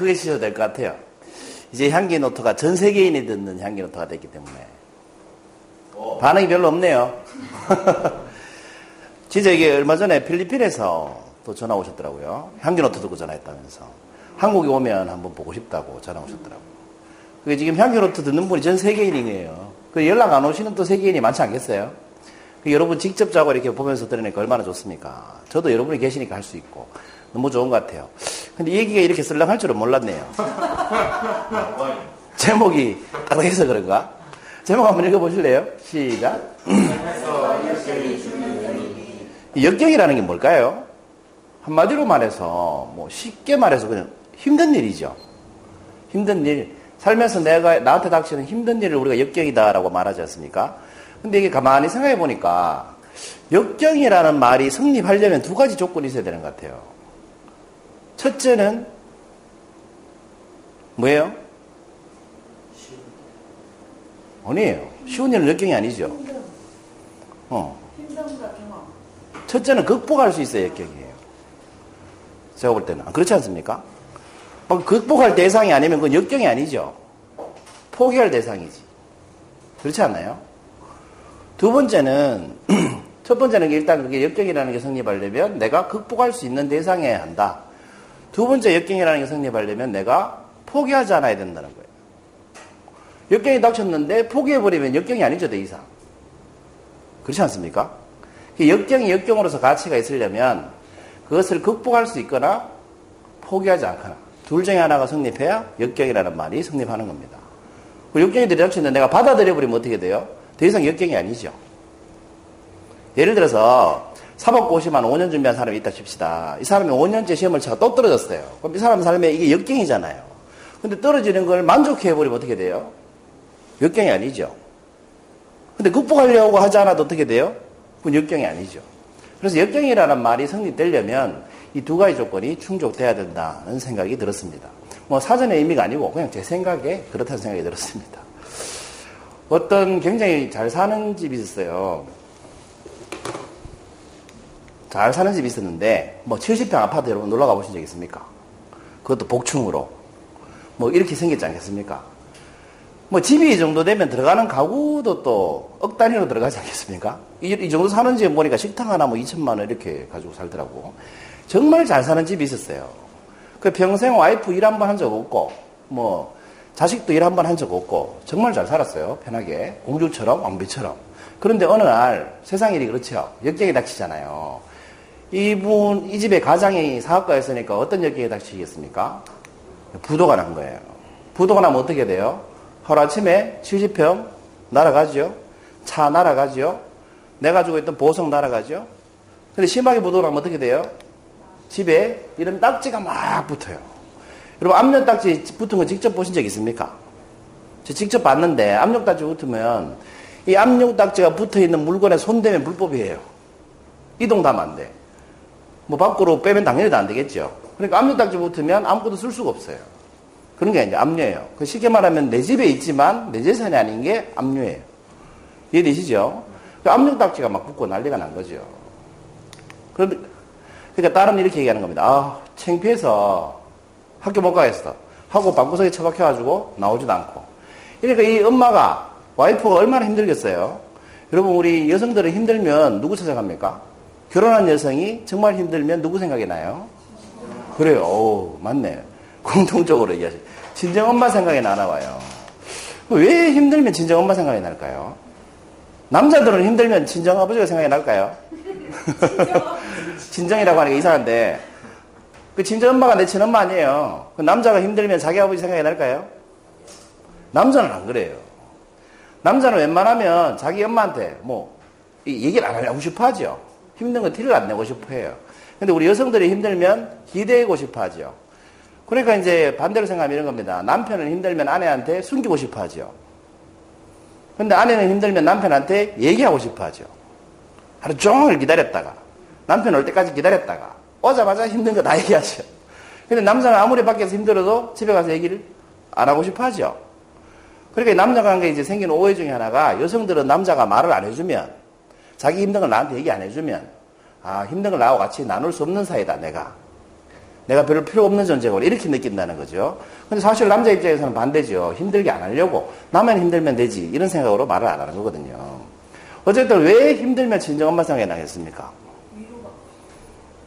크게 치셔도 될 것 같아요. 이제 향기 노트가 전 세계인이 듣는 향기 노트가 됐기 때문에 반응이 별로 없네요. 진짜 이게 얼마 전에 필리핀에서 또 전화 오셨더라고요. 향기 노트 듣고 전화했다면서 한국에 오면 한번 보고 싶다고 전화 오셨더라고요. 그게 지금 향기 노트 듣는 분이 전 세계인이에요. 그 연락 안 오시는 또 세계인이 많지 않겠어요? 그 여러분 직접 자고 이렇게 보면서 들으니까 얼마나 좋습니까? 저도 여러분이 계시니까 할 수 있고 너무 좋은 것 같아요. 근데 얘기가 이렇게 썰렁할 줄은 몰랐네요. 제목이 딱딱해서 그런가? 제목 한번 읽어보실래요? 시작. 역경이라는 게 뭘까요? 한마디로 말해서, 뭐 쉽게 말해서 그냥 힘든 일이죠. 힘든 일. 살면서 내가, 나한테 닥치는 힘든 일을 우리가 역경이다라고 말하지 않습니까? 근데 이게 가만히 생각해 보니까, 역경이라는 말이 성립하려면 두 가지 조건이 있어야 되는 것 같아요. 첫째는 뭐예요? 아니에요. 쉬운 일은 역경이 아니죠. 어. 첫째는 극복할 수 있어야 역경이에요. 제가 볼 때는. 그렇지 않습니까? 극복할 대상이 아니면 그건 역경이 아니죠. 포기할 대상이지. 그렇지 않나요? 두 번째는, 첫 번째는 일단 그게 역경이라는 게 성립하려면 내가 극복할 수 있는 대상이어야 한다. 두 번째 역경이라는 게 성립하려면 내가 포기하지 않아야 된다는 거예요. 역경이 닥쳤는데 포기해버리면 역경이 아니죠, 더 이상. 그렇지 않습니까? 역경이 역경으로서 가치가 있으려면 그것을 극복할 수 있거나 포기하지 않거나 둘 중에 하나가 성립해야 역경이라는 말이 성립하는 겁니다. 역경이 들이닥쳤는데 내가 받아들여버리면 어떻게 돼요? 더 이상 역경이 아니죠. 예를 들어서 사법고시만 5년 준비한 사람이 있다 칩시다. 이 사람이 5년째 시험을 쳐서 또 떨어졌어요. 그럼 이 사람 삶에 이게 역경이잖아요. 근데 떨어지는 걸 만족해버리면 어떻게 돼요? 역경이 아니죠. 근데 극복하려고 하지 않아도 어떻게 돼요? 그건 역경이 아니죠. 그래서 역경이라는 말이 성립되려면 이 두 가지 조건이 충족돼야 된다는 생각이 들었습니다. 뭐 사전의 의미가 아니고 그냥 제 생각에 그렇다는 생각이 들었습니다. 어떤 굉장히 잘 사는 집이 있었어요. 잘 사는 집이 있었는데 뭐 70평 아파트 여러분 놀러 가보신 적 있습니까? 그것도 복층으로 뭐 이렇게 생겼지 않겠습니까? 뭐 집이 이 정도 되면 들어가는 가구도 또 억 단위로 들어가지 않겠습니까? 이, 이 정도 사는 집에 보니까 식당 하나 뭐 2천만 원 이렇게 가지고 살더라고. 정말 잘 사는 집이 있었어요. 그 평생 와이프 일 한 번 한 적 없고 뭐 자식도 일 한 번 한 적 없고 정말 잘 살았어요. 편하게 공주처럼 왕비처럼. 그런데 어느 날 세상 일이 그렇죠. 역경이 닥치잖아요. 이분 이 집에 가장이 사업가였으니까 어떤 역경이 닥치겠습니까? 부도가 난 거예요. 부도가 나면 어떻게 돼요? 하루 아침에 70평 날아가죠. 차 날아가죠. 내가 가지고 있던 보석 날아가죠. 근데 심하게 부도가 나면 어떻게 돼요? 집에 이런 딱지가 막 붙어요. 여러분 압력 딱지 붙은 거 직접 보신 적 있습니까? 저 직접 봤는데 압력 딱지 붙으면 이 압력 딱지가 붙어 있는 물건에 손대면 불법이에요. 이동 다면 안 돼. 뭐 밖으로 빼면 당연히 안 되겠죠. 그러니까 압력 딱지 붙으면 아무것도 쓸 수가 없어요. 그런 게 이제 압류예요. 그 쉽게 말하면 내 집에 있지만 내 재산이 아닌 게 압류예요. 이해되시죠? 그 압류 딱지가 막 붙고 난리가 난 거죠. 그러니까 딸은 이렇게 얘기하는 겁니다. 아, 창피해서 학교 못 가겠어. 하고 방구석에 처박혀가지고 나오지도 않고. 그러니까 이 엄마가, 와이프가 얼마나 힘들겠어요? 여러분, 우리 여성들은 힘들면 누구 찾아갑니까? 결혼한 여성이 정말 힘들면 누구 생각이 나요? 그래요. 오, 맞네. 공통적으로 얘기하시 친정 엄마 생각이 나나봐요. 왜 힘들면 친정 엄마 생각이 날까요? 남자들은 힘들면 친정 아버지가 생각이 날까요? 친정이라고 하는 게 이상한데, 그 친정 엄마가 내 친엄마 아니에요. 그 남자가 힘들면 자기 아버지 생각이 날까요? 남자는 안 그래요. 남자는 웬만하면 자기 엄마한테 뭐, 얘기를 안 하고 싶어 하죠. 힘든 거 티를 안 내고 싶어 해요. 근데 우리 여성들이 힘들면 기대고 싶어 하죠. 그러니까 이제 반대로 생각하면 이런 겁니다. 남편은 힘들면 아내한테 숨기고 싶어 하죠. 근데 아내는 힘들면 남편한테 얘기하고 싶어 하죠. 하루 종일 기다렸다가, 남편 올 때까지 기다렸다가, 오자마자 힘든 거 다 얘기하죠. 근데 남자는 아무리 밖에서 힘들어도 집에 가서 얘기를 안 하고 싶어 하죠. 그러니까 남녀 관계에 이제 생긴 오해 중에 하나가 여성들은 남자가 말을 안 해주면 자기 힘든 걸 나한테 얘기 안 해주면 아 힘든 걸 나하고 같이 나눌 수 없는 사이다 내가 내가 별로 필요 없는 존재고 이렇게 느낀다는 거죠. 근데 사실 남자 입장에서는 반대죠. 힘들게 안 하려고 나만 힘들면 되지 이런 생각으로 말을 안 하는 거거든요. 어쨌든 왜 힘들면 친정 엄마 생각이 나겠습니까?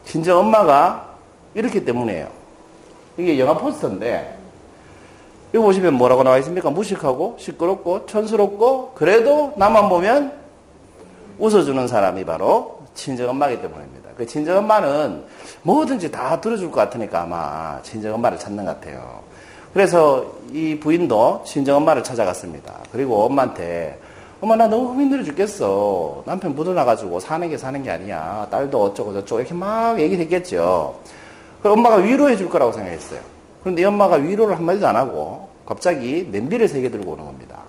친정 엄마가 이렇기 때문이에요. 이게 영화 포스터인데 여기 보시면 뭐라고 나와 있습니까? 무식하고 시끄럽고 촌스럽고 그래도 나만 보면 웃어주는 사람이 바로 친정엄마이기 때문입니다. 그 친정엄마는 뭐든지 다 들어줄 것 같으니까 아마 친정엄마를 찾는 것 같아요. 그래서 이 부인도 친정엄마를 찾아갔습니다. 그리고 엄마한테 엄마 나 너무 힘들어 죽겠어. 남편 묻어나가지고 사는 게 사는 게 아니야. 딸도 어쩌고 저쩌고 이렇게 막 얘기를 했겠죠. 그 엄마가 위로해 줄 거라고 생각했어요. 그런데 이 엄마가 위로를 한마디도 안 하고 갑자기 냄비를 세 개 들고 오는 겁니다.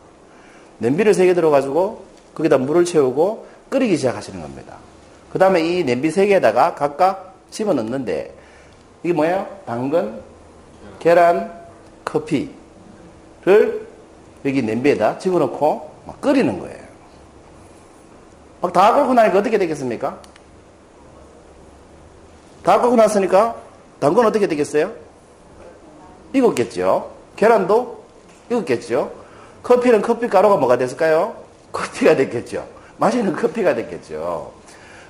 냄비를 세 개 들어가지고 거기다 물을 채우고 끓이기 시작하시는 겁니다. 그 다음에 이 냄비 세 개에다가 각각 집어넣는데 이게 뭐예요? 당근, 계란, 커피를 여기 냄비에다 집어넣고 막 끓이는 거예요. 막 다 끓고 나니까 어떻게 되겠습니까? 다 끓고 났으니까 당근 어떻게 되겠어요? 익었겠죠. 계란도 익었겠죠. 커피는 커피 가루가 뭐가 됐을까요? 커피가 됐겠죠. 마시는 커피가 됐겠죠.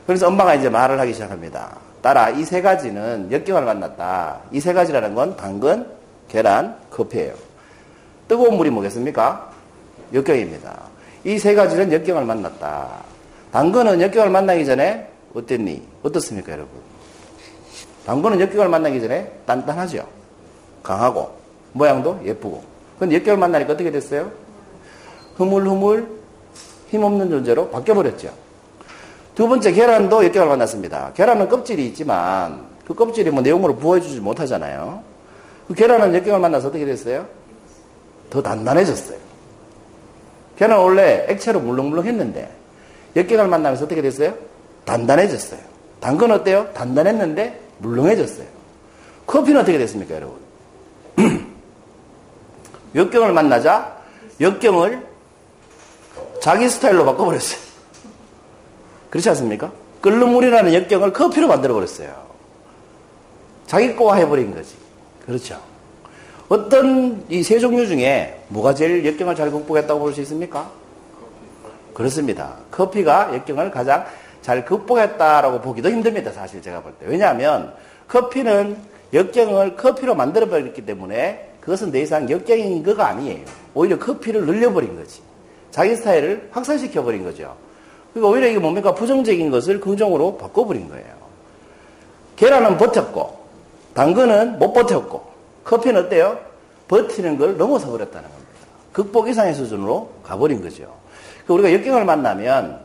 그래서 엄마가 이제 말을 하기 시작합니다. 따라 이세 가지는 역경을 만났다. 이 세 가지라는 건 당근, 계란, 커피예요. 뜨거운 물이 뭐겠습니까? 역경입니다. 이 세 가지는 역경을 만났다. 당근은 역경을 만나기 전에 어땠니? 어떻습니까, 여러분? 당근은 역경을 만나기 전에 단단하죠? 강하고, 모양도 예쁘고. 근데 역경을 만나니까 어떻게 됐어요? 흐물흐물 힘없는 존재로 바뀌어버렸죠. 두 번째 계란도 역경을 만났습니다. 계란은 껍질이 있지만 그 껍질이 뭐 내용으로 부어주지 못하잖아요. 그 계란은 역경을 만나서 어떻게 됐어요? 더 단단해졌어요. 계란은 원래 액체로 물렁물렁 했는데 역경을 만나면서 어떻게 됐어요? 단단해졌어요. 당근 어때요? 단단했는데 물렁해졌어요. 커피는 어떻게 됐습니까, 여러분? 역경을 만나자 역경을 자기 스타일로 바꿔버렸어요. 그렇지 않습니까? 끓는 물이라는 역경을 커피로 만들어버렸어요. 자기 거화 해버린 거지. 그렇죠. 어떤 이 세 종류 중에 뭐가 제일 역경을 잘 극복했다고 볼 수 있습니까? 그렇습니다. 커피가 역경을 가장 잘 극복했다라고 보기도 힘듭니다. 사실 제가 볼 때. 왜냐하면 커피는 역경을 커피로 만들어버렸기 때문에 그것은 더 이상 역경인 거가 아니에요. 오히려 커피를 늘려버린 거지. 자기 스타일을 확산시켜버린 거죠. 그러니까 오히려 이게 뭡니까? 부정적인 것을 긍정으로 바꿔버린 거예요. 계란은 버텼고, 당근은 못 버텼고, 커피는 어때요? 버티는 걸 넘어서 버렸다는 겁니다. 극복 이상의 수준으로 가버린 거죠. 그러니까 우리가 역경을 만나면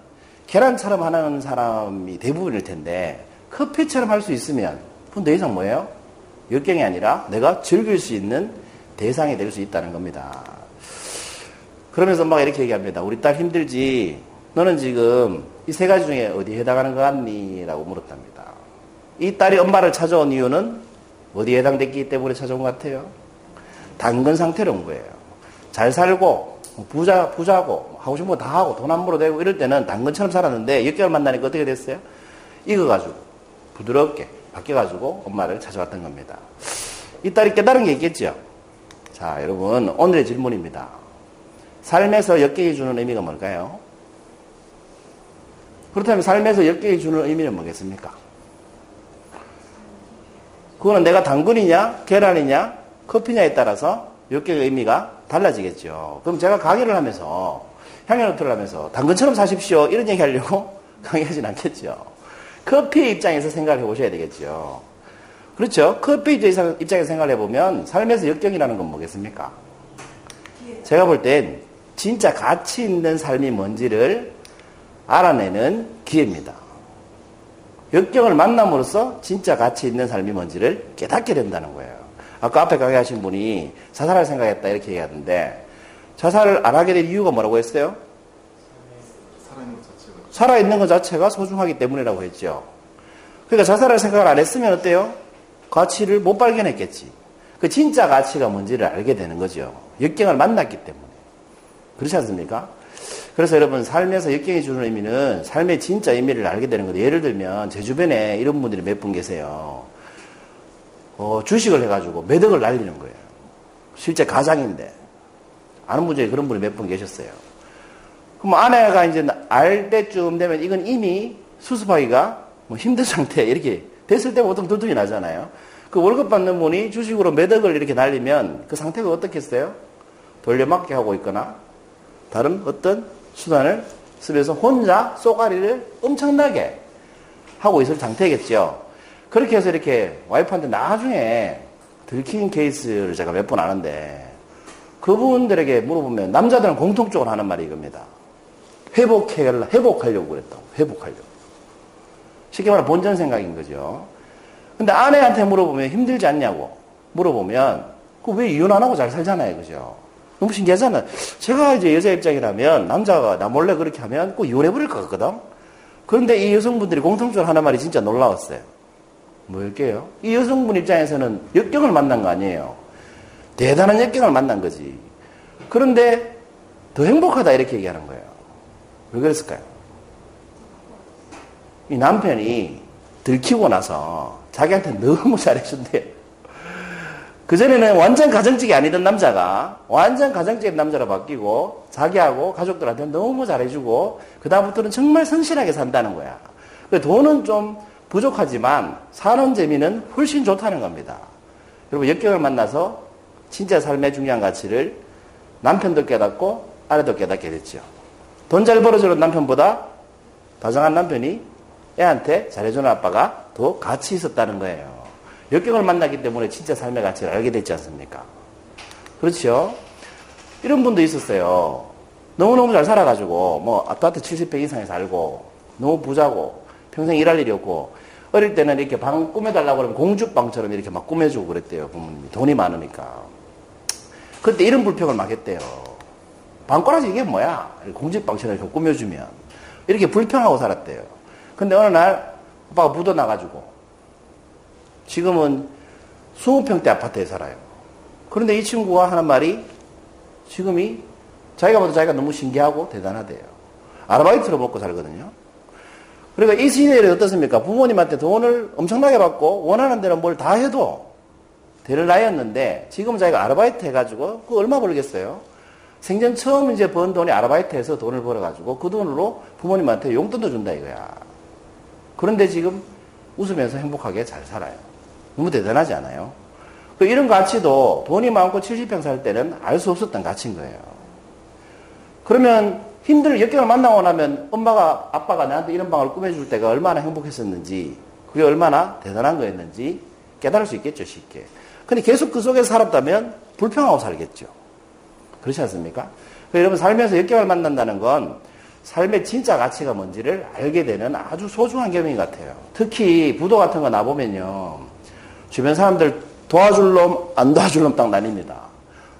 계란처럼 하는 사람이 대부분일 텐데, 커피처럼 할 수 있으면, 그건 더 이상 뭐예요? 역경이 아니라 내가 즐길 수 있는 대상이 될 수 있다는 겁니다. 그러면서 엄마가 이렇게 얘기합니다. 우리 딸 힘들지? 너는 지금 이 세 가지 중에 어디에 해당하는 것 같니? 라고 물었답니다. 이 딸이 엄마를 찾아온 이유는 어디에 해당됐기 때문에 찾아온 것 같아요? 당근 상태로 온 거예요. 잘 살고, 부자, 부자고, 하고 싶은 거 다 하고, 돈안 벌어대고 이럴 때는 당근처럼 살았는데, 역경을 만나니까 어떻게 됐어요? 익어가지고, 부드럽게 바뀌어가지고 엄마를 찾아왔던 겁니다. 이 딸이 깨달은 게 있겠죠? 자, 여러분, 오늘의 질문입니다. 삶에서 역경이 주는 의미가 뭘까요? 그렇다면 삶에서 역경이 주는 의미는 뭐겠습니까? 그거는 내가 당근이냐, 계란이냐, 커피냐에 따라서 역경의 의미가 달라지겠죠. 그럼 제가 강의를 하면서, 향연노트를 하면서, 당근처럼 사십시오. 이런 얘기 하려고 강의하진 않겠죠. 커피 입장에서 생각을 해보셔야 되겠죠. 그렇죠. 커피 입장에서 생각을 해보면, 삶에서 역경이라는 건 뭐겠습니까? 제가 볼 땐, 진짜 가치 있는 삶이 뭔지를 알아내는 기회입니다. 역경을 만남으로써 진짜 가치 있는 삶이 뭔지를 깨닫게 된다는 거예요. 아까 앞에 강의하신 분이 자살할 생각했다 이렇게 얘기하던데 자살을 안 하게 된 이유가 뭐라고 했어요? 살아있는 것 자체가, 소중하기 때문이라고 했죠. 그러니까 자살할 생각을 안 했으면 어때요? 가치를 못 발견했겠지. 그 진짜 가치가 뭔지를 알게 되는 거죠. 역경을 만났기 때문에. 그렇지 않습니까? 그래서 여러분 삶에서 역경이 주는 의미는 삶의 진짜 의미를 알게 되는 거예요. 예를 들면 제 주변에 이런 분들이 몇 분 계세요. 어, 주식을 해가지고 매덕을 날리는 거예요. 실제 가장인데 아는 분 중에 그런 분이 몇 분 계셨어요. 그럼 아내가 이제 알 때쯤 되면 이건 이미 수습하기가 뭐 힘든 상태 이렇게 됐을 때 보통 둘둘이 나잖아요. 그 월급 받는 분이 주식으로 매덕을 이렇게 날리면 그 상태가 어떻겠어요? 돌려막기 하고 있거나 다른 어떤 수단을 쓰면서 혼자 쏘가리를 엄청나게 하고 있을 상태겠죠. 그렇게 해서 이렇게 와이프한테 나중에 들킨 케이스를 제가 몇 번 아는데 그분들에게 물어보면 남자들은 공통적으로 하는 말이 이겁니다. 회복해, 회복하려고 그랬다고. 회복하려고. 쉽게 말하면 본전 생각인 거죠. 근데 아내한테 물어보면 힘들지 않냐고 물어보면 그 왜 이혼 안 하고 잘 살잖아요. 그죠? 너무 신기하잖아요. 제가 이제 여자 입장이라면 남자가 나 몰래 그렇게 하면 꼭 이혼해버릴 것 같거든? 그런데 이 여성분들이 공통적으로 하는 말이 진짜 놀라웠어요. 뭘게요? 이 여성분 입장에서는 역경을 만난 거 아니에요. 대단한 역경을 만난 거지. 그런데 더 행복하다 이렇게 얘기하는 거예요. 왜 그랬을까요? 이 남편이 들키고 나서 자기한테 너무 잘해준대요. 그전에는 완전 가정적이 아니던 남자가 완전 가정적인 남자로 바뀌고 자기하고 가족들한테 너무 잘해주고 그다음부터는 정말 성실하게 산다는 거야. 그 돈은 좀 부족하지만 사는 재미는 훨씬 좋다는 겁니다. 여러분 역경을 만나서 진짜 삶의 중요한 가치를 남편도 깨닫고 아내도 깨닫게 됐죠. 돈 잘 벌어주는 남편보다 다정한 남편이 애한테 잘해주는 아빠가 더 가치 있었다는 거예요. 역경을 만나기 때문에 진짜 삶의 가치를 알게 됐지 않습니까? 그렇죠? 이런 분도 있었어요. 너무너무 잘 살아가지고, 뭐, 아파트 70평 이상에 살고, 너무 부자고, 평생 일할 일이 없고, 어릴 때는 이렇게 방 꾸며달라고 그러면 공주방처럼 이렇게 막 꾸며주고 그랬대요, 부모님이. 돈이 많으니까. 그때 이런 불평을 막 했대요. 방꼬라지 이게 뭐야? 공주방처럼 이렇게 꾸며주면. 이렇게 불평하고 살았대요. 근데 어느 날, 아빠가 묻어나가지고, 지금은 20평대 아파트에 살아요. 그런데 이 친구가 하는 말이 지금이 자기가 봐도 자기가 너무 신기하고 대단하대요. 아르바이트로 먹고 살거든요. 그러니까 이 시대에 어떻습니까? 부모님한테 돈을 엄청나게 받고 원하는 대로 뭘 다 해도 되는 나이였는데 지금 자기가 아르바이트 해가지고 그 얼마 벌겠어요? 생전 처음 이제 번 돈이 아르바이트해서 돈을 벌어가지고 그 돈으로 부모님한테 용돈도 준다 이거야. 그런데 지금 웃으면서 행복하게 잘 살아요. 너무 대단하지 않아요? 그 이런 가치도 돈이 많고 70평 살 때는 알 수 없었던 가치인 거예요. 그러면 힘들 역경을 만나고 나면 엄마가 아빠가 나한테 이런 방을 꾸며줄 때가 얼마나 행복했었는지 그게 얼마나 대단한 거였는지 깨달을 수 있겠죠 쉽게. 근데 계속 그 속에 살았다면 불평하고 살겠죠. 그렇지 않습니까? 여러분 살면서 역경을 만난다는 건 삶의 진짜 가치가 뭔지를 알게 되는 아주 소중한 경험 같아요. 특히 부도 같은 거 나보면요. 주변 사람들 도와줄 놈, 안 도와줄 놈 딱 나뉩니다.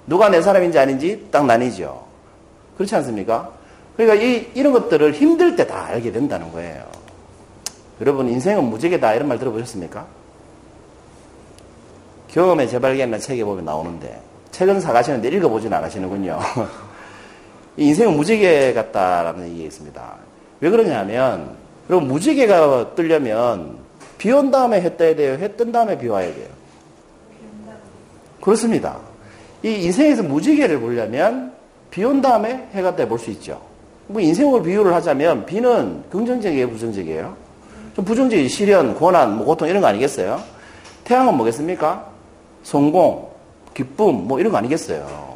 누가 내 사람인지 아닌지 딱 나뉘죠. 그렇지 않습니까? 그러니까 이, 이런 것들을 힘들 때 다 알게 된다는 거예요. 여러분, 인생은 무지개다. 이런 말 들어보셨습니까? 경험의 재발견이라는 책에 보면 나오는데, 책은 사가시는데 읽어보진 않으시는군요. 인생은 무지개 같다라는 얘기가 있습니다. 왜 그러냐면, 그럼 무지개가 뜨려면 비 온 다음에 해 떠야 돼요? 해 뜬 다음에 비 와야 돼요? 그렇습니다. 이 인생에서 무지개를 보려면 비 온 다음에 해가 떠야 볼수 있죠. 뭐 인생으로 비유를 하자면 비는 긍정적이에요, 부정적이에요? 좀 부정적이 시련, 고난, 뭐 고통 이런 거 아니겠어요? 태양은 뭐겠습니까? 성공, 기쁨, 뭐 이런 거 아니겠어요?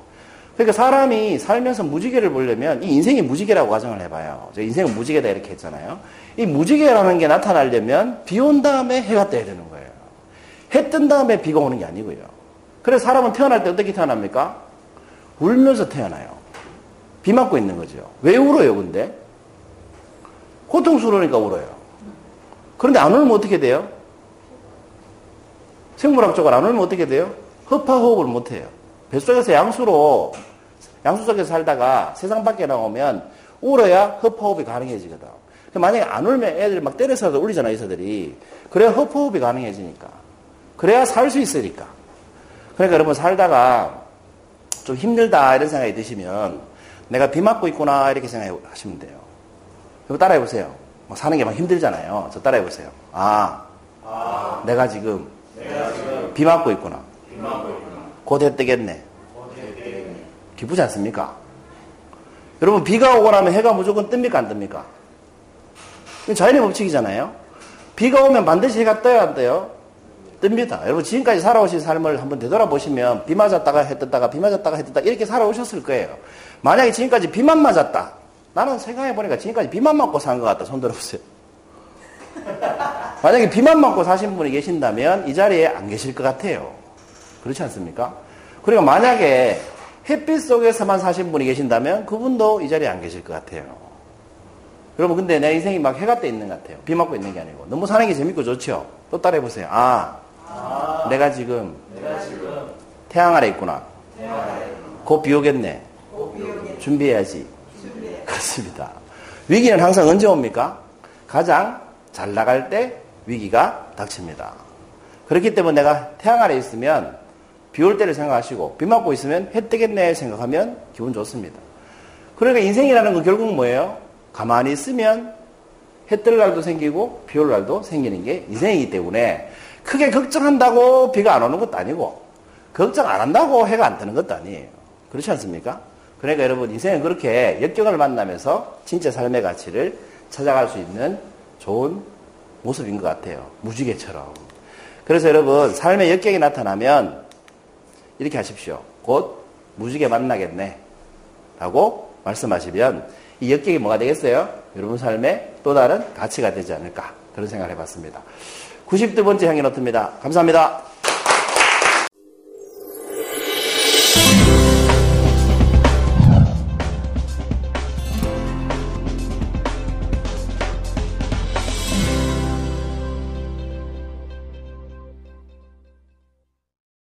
그러니까 사람이 살면서 무지개를 보려면 이 인생이 무지개라고 가정을 해봐요. 저 인생은 무지개다 이렇게 했잖아요. 이 무지개라는 게 나타나려면 비 온 다음에 해가 떠야 되는 거예요. 해 뜬 다음에 비가 오는 게 아니고요. 그래서 사람은 태어날 때 어떻게 태어납니까? 울면서 태어나요. 비 맞고 있는 거죠. 왜 울어요, 근데? 고통스러우니까 울어요. 그런데 안 울면 어떻게 돼요? 생물학적으로 안 울면 어떻게 돼요? 허파호흡을 못 해요. 뱃속에서 양수로, 양수 속에서 살다가 세상 밖에 나오면 울어야 허파호흡이 가능해지거든. 만약에 안 울면 애들 막 때려서도 울리잖아, 이서들이. 그래야 허파호흡이 가능해지니까. 그래야 살 수 있으니까. 그러니까 여러분 살다가 좀 힘들다 이런 생각이 드시면 내가 비 맞고 있구나 이렇게 생각하시면 돼요. 이거 따라해 보세요. 뭐 사는 게 막 힘들잖아요. 저 따라해 보세요. 아, 아, 내가 지금 내가 지금 비 맞고 있구나. 비 맞고 해 뜨겠네. 기쁘지 않습니까? 여러분 비가 오고 나면 해가 무조건 뜹니까 안 뜹니까? 자연의 법칙이잖아요. 비가 오면 반드시 해가 떠야 안 떠요? 뜹니다. 여러분 지금까지 살아오신 삶을 한번 되돌아보시면 비 맞았다가 해 떴다가 비 맞았다가 해 떴다 이렇게 살아오셨을 거예요. 만약에 지금까지 비만 맞았다. 나는 생각해보니까 지금까지 비만 맞고 산 것 같다. 손 들어보세요. 만약에 비만 맞고 사신 분이 계신다면 이 자리에 안 계실 것 같아요. 그렇지 않습니까? 그리고 만약에 햇빛 속에서만 사신 분이 계신다면 그분도 이 자리에 안 계실 것 같아요. 여러분 근데 내 인생이 막 해가 떠 있는 것 같아요. 비 맞고 있는 게 아니고 너무 사는 게 재밌고 좋죠. 또 따라해 보세요. 아, 아, 내가 지금 내가 지금 태양 아래 있구나. 태양에 곧비 오겠네. 준비해야지. 준비해. 그렇습니다. 위기는 항상 언제 옵니까? 가장 잘 나갈 때 위기가 닥칩니다. 그렇기 때문에 내가 태양 아래 있으면 비 올 때를 생각하시고 비 맞고 있으면 해 뜨겠네 생각하면 기분 좋습니다. 그러니까 인생이라는 건 결국 뭐예요? 가만히 있으면 해 뜰 날도 생기고 비 올 날도 생기는 게 인생이기 때문에 크게 걱정한다고 비가 안 오는 것도 아니고 걱정 안 한다고 해가 안 뜨는 것도 아니에요. 그렇지 않습니까? 그러니까 여러분 인생은 그렇게 역경을 만나면서 진짜 삶의 가치를 찾아갈 수 있는 좋은 모습인 것 같아요. 무지개처럼. 그래서 여러분 삶의 역경이 나타나면 이렇게 하십시오. 곧 무지개 만나겠네. 라고 말씀하시면 이 역경이 뭐가 되겠어요? 여러분 삶의 또 다른 가치가 되지 않을까. 그런 생각을 해봤습니다. 92번째 향기 노트입니다. 감사합니다.